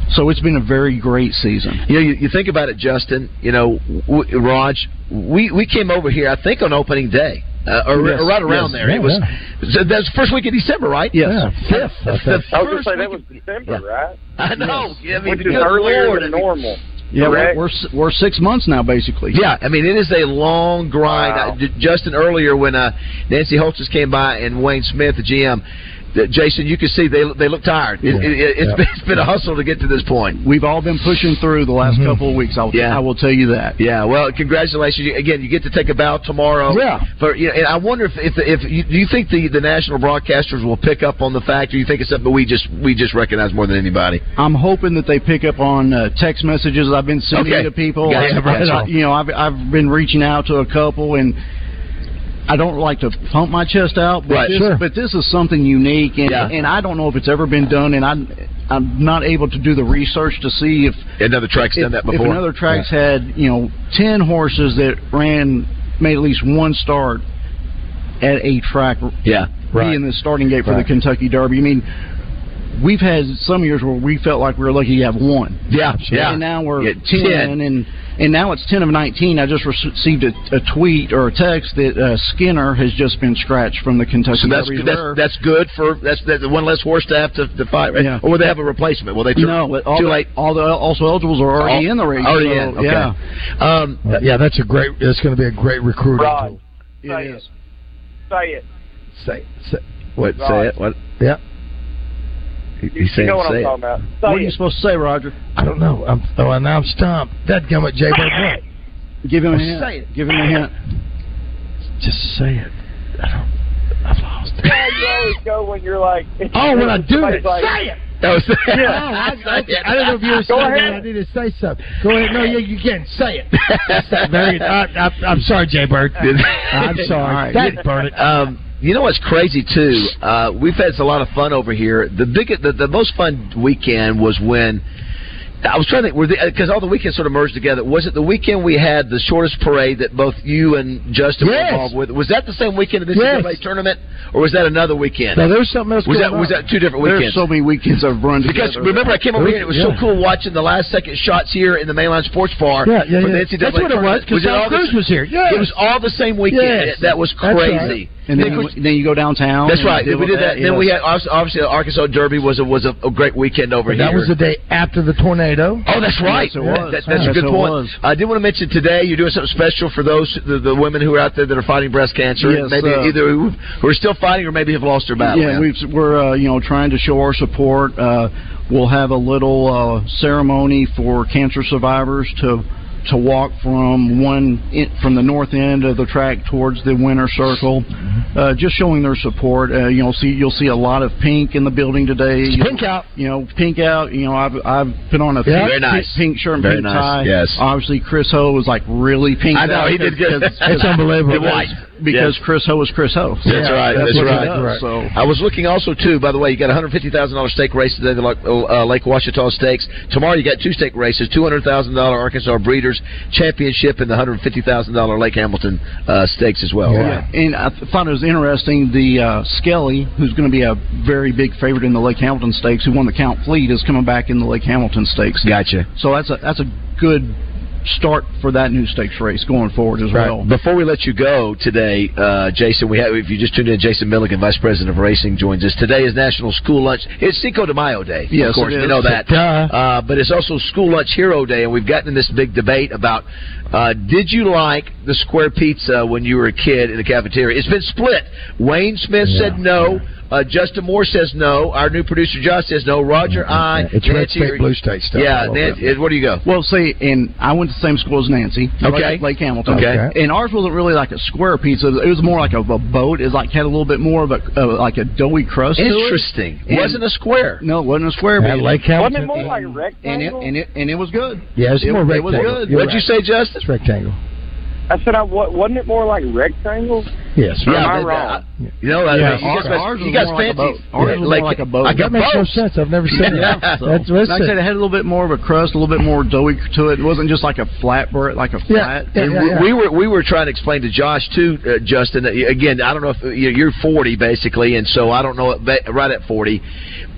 So it's been a very great season. You know, you, you think about it, Justin. You know, w- Raj, we we came over here, I think, on opening day. Uh, or, Yes, or right around yes. there. Yeah, it was yeah. that's first week of December, right? Yes. fifth. The I was going to say that was December, right? I know. Yeah, I mean, Which is earlier Lord, than I mean- normal. Yeah, we're, we're we're six months now, basically. Yeah, I mean it is a long grind. Wow. Uh, Justin earlier when uh, Nancy Holthus came by and Wayne Smith, the GM, that Jason, you can see they they look tired. It, Yeah. it, it's, Yeah. been, it's been a hustle to get to this point. We've all been pushing through the last couple of weeks. I'll, Yeah. I will tell you that. Yeah, well, congratulations again. You get to take a bow tomorrow. Yeah. For you know, and I wonder if if, if you, do you think the the national broadcasters will pick up on the fact, or you think it's something we just we just recognize more than anybody? I'm hoping that they pick up on uh, text messages I've been sending Okay. to people. Gotcha, I've- I- you know, I've I've been reaching out to a couple, and I don't like to pump my chest out, but Right, this, sure. but this is something unique, and Yeah. and I don't know if it's ever been done, and I'm I'm not able to do the research to see if Another track's if, done that before. if another track's had you know ten horses that ran made at least one start at a track yeah, be in the starting gate for Right. the Kentucky Derby. I mean, we've had some years where we felt like we were lucky to have one. Yeah, yeah. And now we're Yeah, 10, 10. and and now it's 10 of 19. I just received a, a tweet or a text that uh, Skinner has just been scratched from the Kentucky So that's Derby that's, that's good for that's, that's one less horse to have to, to fight, right? Yeah. Or will they have a replacement? Will they? no, but all too the, late. all the also eligibles are already All- in the race. Already so, in. Okay. Yeah. Um, yeah, that's a great. That's going to be a great recruiting Right. tool. It is. say it. Say, say What? Say it. What? Yeah. He, You, he's you saying know what I'm it. talking about. Say What are it. you supposed to say, Roger? I don't know. I'm, oh, and now I'm stumped. That gummit, Jay Bird. Give him a hint. say it. Give him a hint. Just say it. I don't. I've lost it. Yeah, you always go when you're like. Oh, when I do it, like, say it. That was Yeah. Oh, I, okay. I didn't know if you were Go saying that. I need to say something. Go ahead. No, yeah, you can say it. Very, I, I, I'm sorry, Jay Bird. I'm sorry. All right. That burn it. Um, you know what's crazy too? Uh, we've had a lot of fun over here. The biggest, the, the most fun weekend was when I was trying to think because all the weekends sort of merged together. Was it the weekend we had the shortest parade that both you and Justin were Yes. involved with? Was that the same weekend of this Yes. NCAA tournament, or was that another weekend? No, there was something else Was going that was that two different weekends? There's so many weekends I've run Because together. remember, I came over here and it was so cool watching the last second shots here in the Mainline Sports Bar. Yeah, yeah, yeah. That's what it was, because Tom all the- Cruise was here. Yeah, It was all the same weekend. Yes. That was crazy. And then, Of you, then you go downtown. that's right. deal We did that. Then yes. we had obviously obviously the Arkansas Derby was a was a, a great weekend over But here. that was the day after the tornado. Oh, that's right. Yes, it was. That- that's a good it point. I did want to mention today you're doing something special for those the, the women who are out there that are fighting breast cancer. Yes, maybe uh, either who, who are still fighting or maybe have lost their battle. Yeah, we've, we're uh, you know trying to show our support. Uh, we'll have a little uh, ceremony for cancer survivors to to walk from one in, from the north end of the track towards the winner circle, uh, just showing their support. Uh, you know, see you'll see a lot of pink in the building today. You- pink out. You know, pink out. You know, I've I've put on a Yeah. pink, Very nice. pink shirt and Very pink nice, tie. yes. Obviously, Chris Ho was like really pink. I know, he did good. because- It's unbelievable. Because, because Yes. Chris Ho was Chris Ho. That's right. That's, what he right. does, So. I was looking also too. By the way, you got a hundred fifty thousand dollars stake race today, the Lake- uh, Lake Ouachita Stakes. Tomorrow you got two stake races: two hundred thousand dollar Arkansas Breeders Championship and the hundred fifty thousand dollar Lake Hamilton uh, Stakes as well. Yeah. And I th- thought it was interesting. The uh, Skelly, who's going to be a very big favorite in the Lake Hamilton Stakes, who won the Count Fleet, is coming back in the Lake Hamilton Stakes. Gotcha. So that's a that's a good start for that new stakes race going forward as Right. well. Before we let you go today, uh, Jason, we have if you just tuned in, Jason Milligan, Vice President of Racing, joins us. Today is National School Lunch. It's Cinco de Mayo Day. Yes, of course, it we know that. Uh, but it's also School Lunch Hero Day, and we've gotten in this big debate about uh, did you like the square pizza when you were a kid in the cafeteria? It's been split. Wayne Smith said no. Uh, Justin Moore says no. Our new producer Josh says no. Roger, I. It's red Nancy, state, blue state stuff. Yeah, Nancy, it. where do you go? Well, see, and I went to the same school as Nancy. Okay. Lake, Lake Hamilton. Okay. And ours wasn't really like a square pizza. It was more like a, a boat. It was like had a little bit more of a uh, like a doughy crust. to it. Interesting. Wasn't a square. No, it wasn't a square. At but- Lake Wasn't it more like and it and it and it was good. Yeah, it's It- more it was good. You're What'd you say, Justin? It's rectangle. I said, I, wa- wasn't it more like rectangle? Yes. Or am I but, wrong? you know, Yeah, you ours- guys, ours you guys more like fancy. boat. Ours was more like a boat. Like that a makes no sense. I've never seen that. So, That's like I said, it had a little bit more of a crust, a little bit more doughy to it. It wasn't just like a flat bread, like a flat. yeah, And yeah, we- yeah. We were we were trying to explain to Josh too, uh, Justin. That, again, I don't know if you- you're 40 basically, and so I don't know what- ba- right at 40.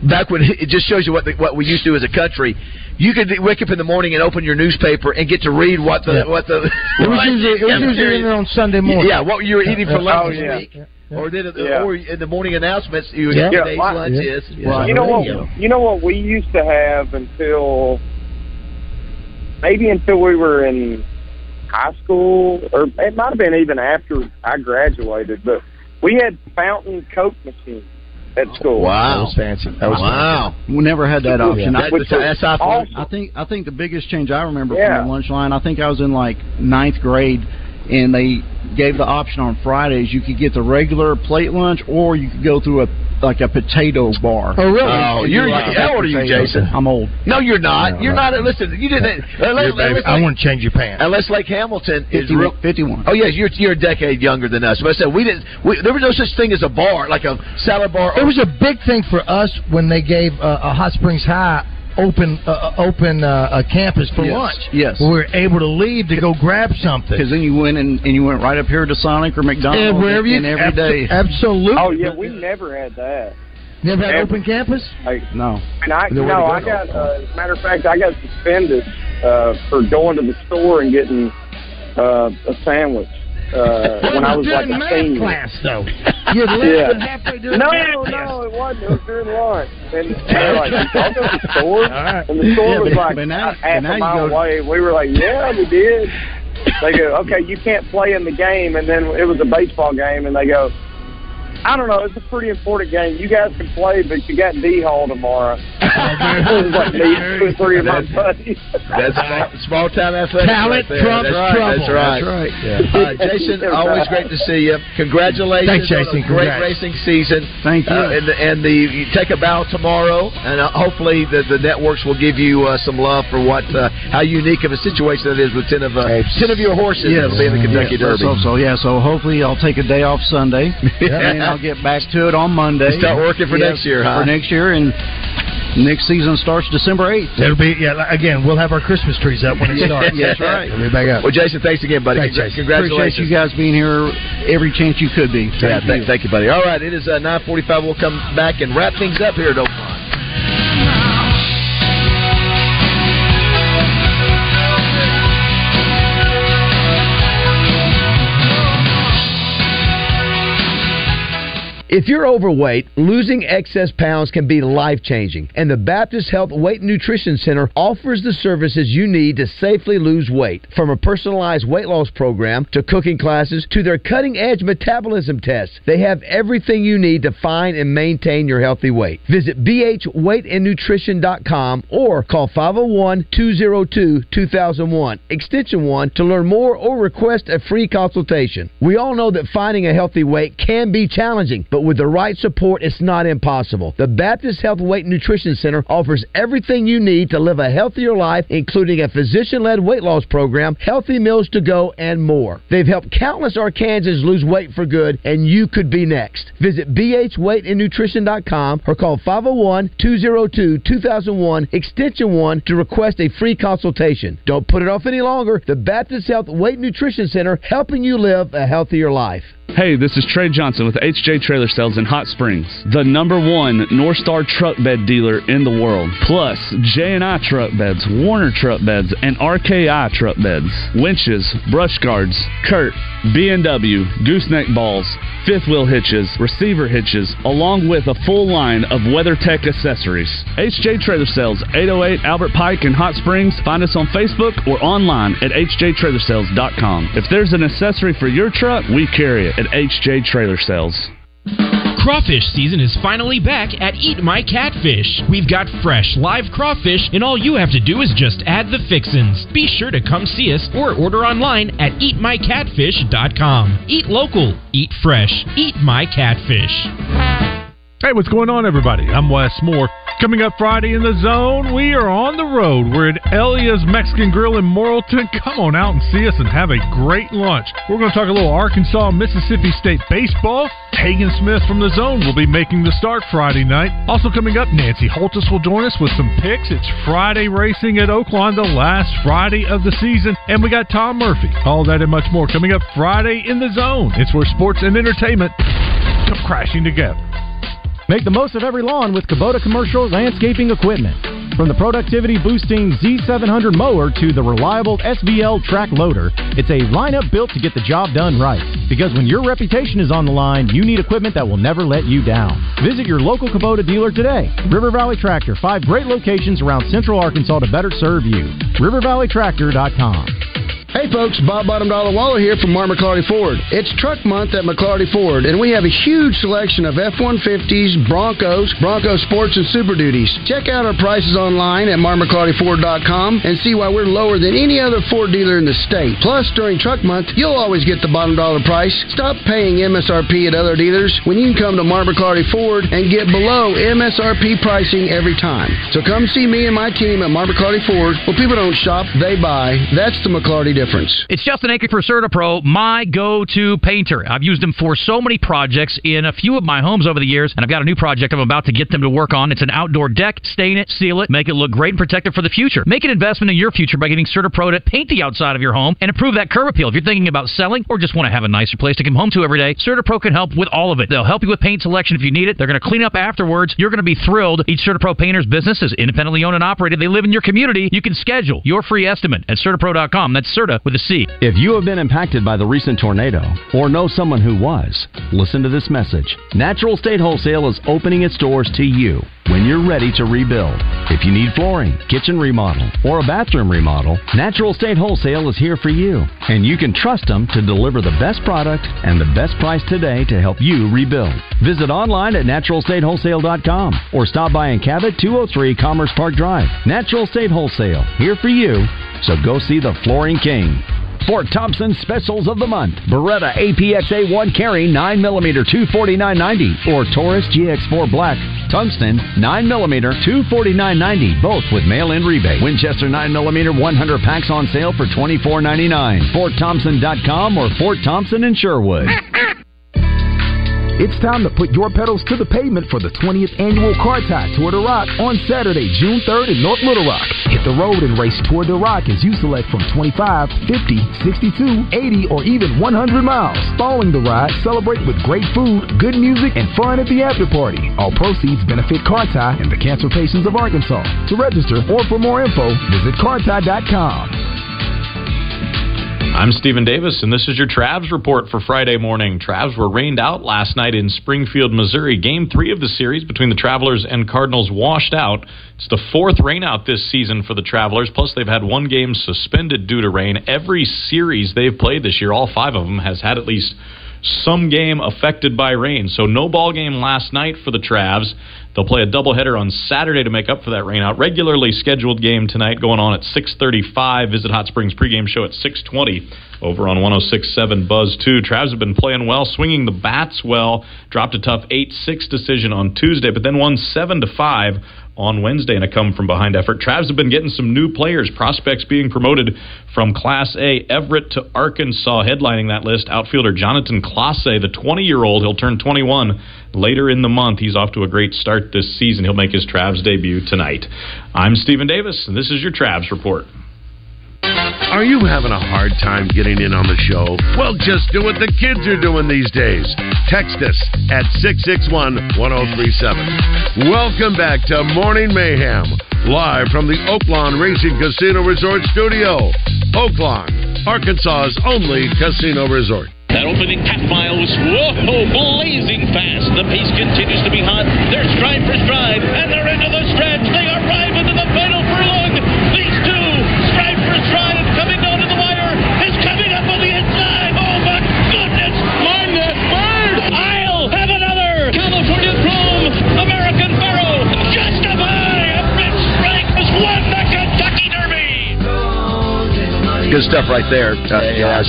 Back when it just shows you what the, what we used to do as a country. You could wake up in the morning and open your newspaper and get to read what the Yeah. what the It was usually, it was usually in on Sunday morning. yeah what you were eating for lunch Oh, this yeah. week. Or then, Yeah. or in the morning announcements, you would Yeah. get Yeah, today's why- lunch yeah. is. Well, you know what? You know what we used to have until maybe until we were in high school, or it might have been even after I graduated. But we had fountain Coke machines at school. That was fancy. That was wow. We never had that option. That- I, that's, that's how I awesome. I think I think the biggest change I remember Yeah. from the lunch line. I think I was in like ninth grade, and they gave the option on Fridays. You could get the regular plate lunch, or you could go through a like a potato bar. Oh, really? Oh, you're- you like how old are you. Jason? I'm old. No, you're not. No, you're no. not. Listen, you didn't. Unless, baby, unless, I want to change your pants. unless Lake Hamilton is 50, real. 51. Oh yes, you're you're a decade younger than us. But I said we didn't. We, there was no such thing as a bar, like a salad bar. It was a big thing for us when they gave uh, a Hot Springs High open uh, uh, open uh, a campus for Yes, lunch. yes. we were able to leave to go grab something. Because then you went and, and you went right up here to Sonic or McDonald's And wherever you and every abso- day. Absolutely. Oh yeah, we never had that. never had Ever. open campus. Like, No. and I, There you I got. Uh, as a matter of fact, I got suspended uh, for going to the store and getting uh, a sandwich uh, when I was like during a math senior. class, though. You left Yeah. halfway during No, math no, class. it wasn't. It was during lunch. And they were like, "Y'all go to the store?" right. And the store Yeah, was but- like but now- half now a mile go- away. We were like, "Yeah, we did." They go, "Okay, you can't play in the game." And then it was a baseball game, and they go, I don't know. It's a pretty important game. You guys can play, but you got D Hall tomorrow. like me, two or three of my buddies. That's small, small time athletics. Talent right trumps That's right. trouble. That's right. That's right. Uh, Jason, always great to see you. Congratulations Thanks, Jason. on a great Congrats. racing season. Thank you. Uh, and, and the you take a bow tomorrow, and uh, hopefully the, the networks will give you uh, some love for what uh, how unique of a situation that is with ten of uh, ten of your horses Yes. that'll be in the Kentucky Yes, Derby. hope so yeah. So hopefully I'll take a day off Sunday, and then I'll get back to it on Monday. You start working for Yes, next year, huh? For next year, and next season starts December eighth. It'll be yeah. Again, we'll have our Christmas trees up when it starts. Yes, right. We'll be back up. Well, Jason, thanks again, buddy. Thanks, Jason. Congratulations. Appreciate you guys being here every chance you could be. Yeah, Thank thank, you. thank you, buddy. All right, it is uh, 9:45. We'll come back and wrap things up here at Oaklawn. If you're overweight, losing excess pounds can be life changing, and the Baptist Health Weight Nutrition Center offers the services you need to safely lose weight. From a personalized weight loss program to cooking classes to their cutting edge metabolism tests, they have everything you need to find and maintain your healthy weight. Visit bhweightandnutrition.com or call 501 202 2001, extension 1 to learn more or request a free consultation. We all know that finding a healthy weight can be challenging, but with the right support, it's not impossible. The Baptist Health Weight and Nutrition Center offers everything you need to live a healthier life, including a physician led weight loss program, healthy meals to go, and more. They've helped countless Arkansans lose weight for good, and you could be next. Visit bhweightandnutrition.com or call 501 202 2001 extension 1 to request a free consultation. Don't put it off any longer. The Baptist Health Weight Nutrition Center helping you live a healthier life. Hey, this is Trey Johnson with HJ Trailer Sales in Hot Springs, the number one North Star truck bed dealer in the world. Plus, J&I truck beds, Warner truck beds, and RKI truck beds, winches, brush guards, CURT, B&W, gooseneck balls, fifth wheel hitches, receiver hitches, along with a full line of WeatherTech accessories. HJ Trailer Sales, 808 Albert Pike in Hot Springs. Find us on Facebook or online at hjtrailersales.com. If there's an accessory for your truck, we carry it at HJ Trailer Sales. Crawfish season is finally back at Eat My Catfish. We've got fresh, live crawfish, and all you have to do is just add the fixins. Be sure to come see us or order online at eatmycatfish.com. Eat local, eat fresh, eat my catfish. Hey, what's going on, everybody? I'm Wes Moore. Coming up Friday in the zone, we are on the road. We're at Elia's Mexican Grill in Morrilton. Come on out and see us and have a great lunch. We're going to talk a little Arkansas, Mississippi State baseball. Hagen Smith from the zone will be making the start Friday night. Also coming up, Nancy Holthus will join us with some picks. It's Friday racing at Oaklawn, the last Friday of the season. And we got Tom Murphy. All that and much more coming up Friday in the zone. It's where sports and entertainment come crashing together. Make the most of every lawn with Kubota commercial landscaping equipment. From the productivity boosting Z700 mower to the reliable SVL track loader, it's a lineup built to get the job done right. Because when your reputation is on the line, you need equipment that will never let you down. Visit your local Kubota dealer today. River Valley Tractor, five great locations around central Arkansas to better serve you. RiverValleyTractor.com. Hey folks, Bob Bottom Dollar Waller here from Mark McLarty Ford. It's truck month at McLarty Ford, and we have a huge selection of F-150s, Broncos, Bronco Sports, and Super Duties. Check out our prices online at markmcclartyford.com and see why we're lower than any other Ford dealer in the state. Plus, during truck month, you'll always get the bottom dollar price. Stop paying MSRP at other dealers when you can come to Mark McLarty Ford and get below MSRP pricing every time. So come see me and my team at Mark McLarty Ford. Well, people don't shop, they buy. That's the McLarty difference. It's Justin Aiken for CertaPro, my go-to painter. I've used them for so many projects in a few of my homes over the years, and I've got a new project I'm about to get them to work on. It's an outdoor deck. Stain it, seal it, make it look great and protected for the future. Make an investment in your future by getting CertaPro to paint the outside of your home and improve that curb appeal. If you're thinking about selling or just want to have a nicer place to come home to every day, CertaPro can help with all of it. They'll help you with paint selection if you need it. They're going to clean up afterwards. You're going to be thrilled. Each CertaPro painter's business is independently owned and operated. They live in your community. You can schedule your free estimate at CertaPro.com. That's Certa with a C. If you have been impacted by the recent tornado or know someone who was, listen to this message. Natural State Wholesale is opening its doors to you. when you're ready to rebuild. If you need flooring, kitchen remodel, or a bathroom remodel, Natural State Wholesale is here for you. And you can trust them to deliver the best product and the best price today to help you rebuild. Visit online at naturalstatewholesale.com or stop by in Cabot 203 Commerce Park Drive. Natural State Wholesale, here for you. So go see the Flooring King. Fort Thompson Specials of the Month. Beretta APXA 1 carry 9mm 249.90 or Taurus GX4 Black Tungsten 9mm 249.90 both with mail-in rebate. Winchester 9mm 100 packs on sale for $24.99. FortThompson.com or Fort Thompson in Sherwood. It's time to put your pedals to the pavement for the 20th annual CARTI Tour de Rock on Saturday, June 3rd in North Little Rock. The road and race toward the Rock as you select from 25, 50, 62, 80, or even 100 miles. Following the ride, celebrate with great food, good music, and fun at the after party. All proceeds benefit CARTI and the Cancer Patients of Arkansas. To register or for more info, visit cartie.com. I'm Stephen Davis, and this is your Travs report for Friday morning. Travs were rained out last night in Springfield, Missouri. Game three of the series between the Travelers and Cardinals washed out. It's the fourth rainout this season for the Travelers, plus they've had one game suspended due to rain. Every series they've played this year, all five of them, has had at least some game affected by rain. So no ball game last night for the Travs. They'll play a doubleheader on Saturday to make up for that rainout. Regularly scheduled game tonight going on at 6:35. Visit Hot Springs pregame show at 6:20 over on 106.7 Buzz 2. Travs have been playing well, swinging the bats well. Dropped a tough 8-6 decision on Tuesday, but then won 7 to 5 on Wednesday in a come from behind effort. Travs have been getting some new players, prospects being promoted from Class A Everett to Arkansas. Headlining that list, outfielder Jonathan Clase, the 20 year old. He'll turn 21 later in the month. He's off to a great start this season. He'll make his Travs debut tonight. I'm Stephen Davis, and this is your Travs report. Are you having a hard time getting in on the show? Well, just do what the kids are doing these days. Text us at 661 1037. Welcome back to Morning Mayhem, live from the Oaklawn Racing Casino Resort Studio. Oaklawn, Arkansas's only casino resort. That opening half mile was whoa, blazing fast. The pace continues to be hot. They're stride for stride, and they're into the stretch. They arrive into the final furlong. These two, stride for stride, Good stuff right there. Uh, yeah,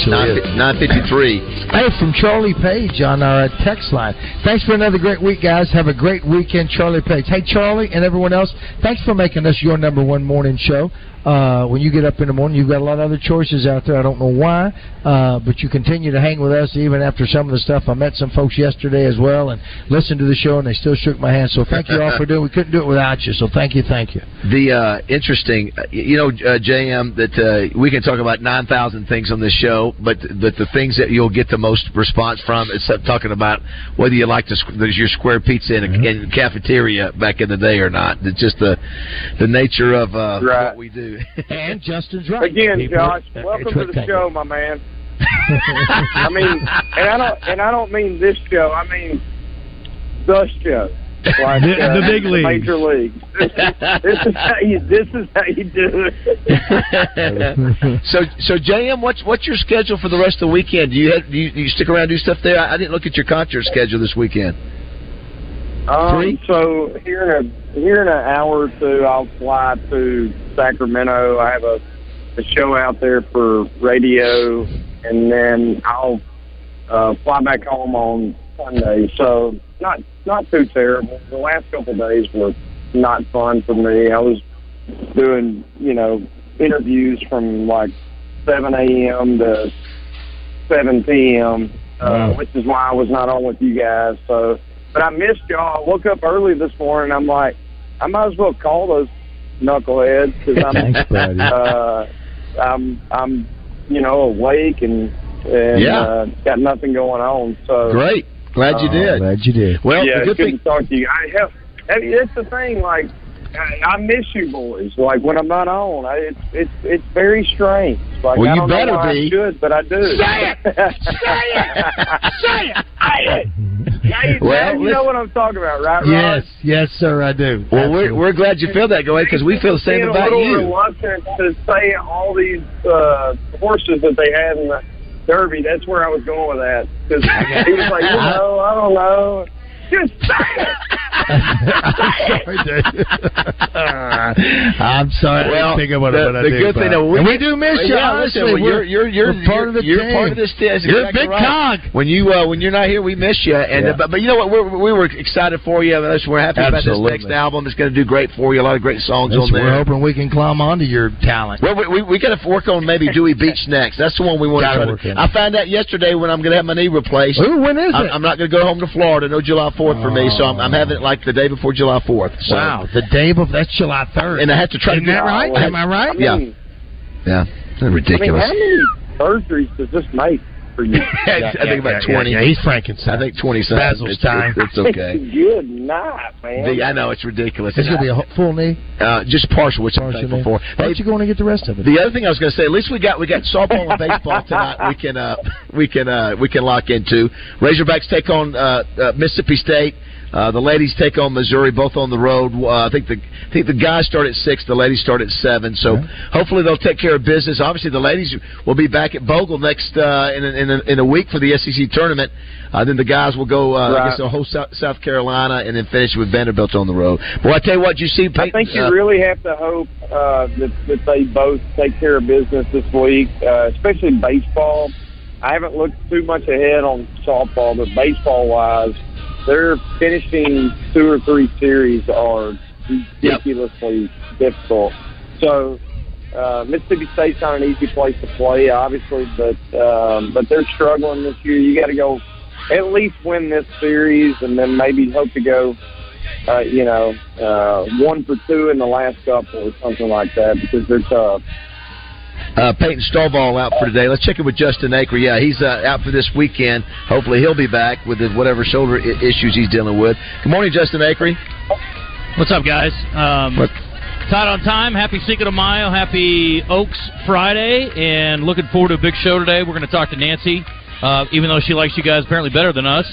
nine fifty three. Hey, from Charlie Page on our uh, text line. Thanks for another great week, guys. Have a great weekend, Charlie Page. Hey, Charlie and everyone else, thanks for making us your number one morning show. Uh, when you get up in the morning, you've got a lot of other choices out there. I don't know why, uh, but you continue to hang with us even after some of the stuff. I met some folks yesterday as well and listened to the show, and they still shook my hand. So thank you all for doing. We couldn't do it without you. So thank you, thank you. The uh, interesting, uh, you know, uh, JM, that uh, we can talk about nine thousand things on this show, but but the things that you'll get the most response from is talking about whether you like the, your square pizza in a, in cafeteria back in the day or not. It's just the the nature of uh, Right. what we do. and Justin's right. Again, People- Josh, uh, welcome to the rectangle. show, my man. I mean, and I don't, and I don't mean this show. I mean the show, like The- uh, the big league, major league. This is, this is how you. This is how you do it. so so JM, what's what's your schedule for the rest of the weekend? Do you have, do you, do you stick around and do stuff there? I, I didn't look at your concert schedule this weekend. Um, so here in a here in an hour or two, I'll fly to Sacramento. I have a, a show out there for radio, and then I'll uh, fly back home on Sunday. So not not too terrible. The last couple of days were not fun for me. I was doing you know interviews from like 7 a.m. to 7 p.m., uh, which is why I was not on with you guys. So, but I missed y'all. I woke up early this morning. I'm like, I might as well call those knuckleheads because I'm, Thanks, buddy. uh, I'm, I'm, you know, awake and and Yeah. uh, got nothing going on. So Great, glad you Uh, did. Glad you did. Well, yeah, the good good thing. to talk to you. I have. I it's the thing. Like, I, I miss you boys. Like when I'm not on, I, it's it's it's very strange. Like Well, I you don't better know why be. I should, but I do. Say it! Say it! Say it! Say it! You, Well, now you know what I'm talking about, right? Rod? Yes, yes, sir, I do. Well, we're, we're glad you feel that way because we feel the same being about a little you. reluctant to say all these uh, horses that they had in the Derby. That's where I was going with that because he was like, you know, I don't know. Just say it. Sorry, Dave. I'm sorry. Well, think about the, it, the good thing that we, we do miss you. Yeah, honestly, well, we're, you're you're you're, we're part of the you're team. part of this. That's You're a exactly big right. cog. When you uh, when you're not here, we miss you. And Yeah. uh, but, but you know what? We're, we were excited for you. Listen, We're happy about this next album. It's going to do great for you. A lot of great songs on there. we're hoping we can climb onto your talent. Well, we, we, we got to work on maybe Dewey Beach next. That's the one we want to try work to. in. I found out yesterday when I'm going to have my knee replaced. Ooh, when is I'm, it? I'm not going to go home to Florida. No July 4th for me, so I'm, I'm having it like the day before July 4th. So. Wow, the day before that's July third, And I have to try Isn't to get that right? Am I right? Yeah. mean- Yeah. That's I mean, ridiculous. how many surgeries does this make for you? I think about 20. yeah, he's Frankenstein. I think 20 something. Basil's It's, time. it's, it's okay. Good night, man. The- I know it's ridiculous. It's gonna be a full knee. uh, just partial, which I'm thankful for. Why don't you go in and get the rest of it? The other thing I was going to say, at least we got we got softball and baseball tonight. We can uh, we can uh, we can lock into. Razorbacks take on uh, uh, Mississippi State. Uh, the ladies take on Missouri, both on the road. Uh, I think the I think the guys start at six, the ladies start at seven. So hopefully they'll take care of business. Obviously, the ladies will be back at Bogle next uh, in, a, in, a, in a week for the SEC tournament. Uh, then the guys will go. Uh, I guess they'll host South, South Carolina and then finish with Vanderbilt on the road. Well, I tell you what, you see, I think you uh, really have to hope uh, that that they both take care of business this week, uh, especially baseball. I haven't looked too much ahead on softball, but baseball wise, their finishing two or three series are ridiculously difficult. So uh, Mississippi State's not an easy place to play, obviously, but um, but they're struggling this year. You got to go at least win this series, and then maybe hope to go uh, you know, uh, one for two in the last couple or something like that because they're tough. Uh, Peyton Stovall out for today. Let's check in with Justin Acri. Yeah, he's uh, out for this weekend. Hopefully, he'll be back with whatever shoulder I- issues he's dealing with. Good morning, Justin Acri. What's up, guys? Um, What- Tied on time. Happy Cinco de Mayo. Happy Oaks Friday. And looking forward to a big show today. We're going to talk to Nancy, uh, even though she likes you guys apparently better than us.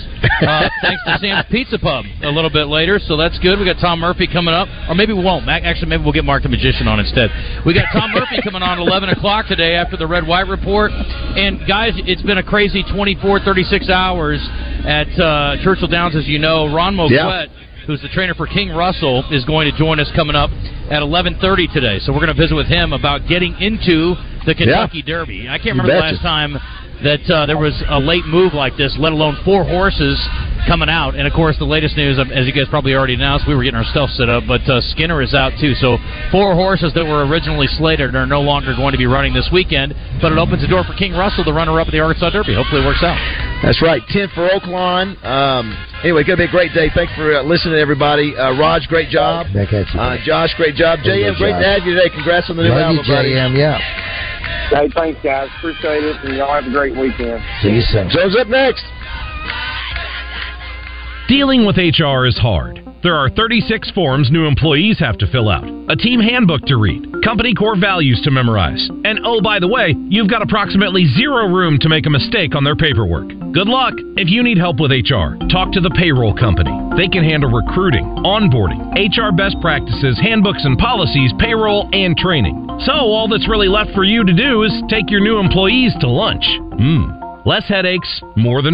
Uh, thanks to Sam's Pizza Pub a little bit later. So that's good. We got Tom Murphy coming up. Or maybe we won't. Actually, maybe we'll get Mark the Magician on instead. We got Tom Murphy coming on at 11 o'clock today after the Red White Report. And guys, it's been a crazy 24, 36 hours at uh, Churchill Downs, as you know. Ron Moquett Yeah. who's the trainer for King Russell, is going to join us coming up at 11:30 today. So we're going to visit with him about getting into the Kentucky Derby. I can't remember the last time that uh, there was a late move like this, let alone four horses coming out. And of course, the latest news, um, as you guys probably already announced, we were getting our stuff set up, but uh, Skinner is out too. So four horses that were originally slated are no longer going to be running this weekend. But it opens the door for King Russell, the runner-up of the Arkansas Derby. Hopefully, it works out. That's right. 10 for Oaklawn. Um, anyway, going to be a great day. Thanks for uh, listening, everybody. Uh, Raj, great job. Back at you. Uh, Josh, great job. JM, great to have you today. Congrats on the new Love you, album, buddy. Yeah. Hey, thanks, guys. Appreciate it, and y'all have a great weekend. See you soon. Joe's up next. Dealing with HR is hard. There are 36 forms new employees have to fill out, a team handbook to read, company core values to memorize, and oh, by the way, you've got approximately zero room to make a mistake on their paperwork. Good luck! If you need help with HR, talk to the payroll company. They can handle recruiting, onboarding, HR best practices, handbooks and policies, payroll, and training. So, all that's really left for you to do is take your new employees to lunch. Mmm. Less headaches, more than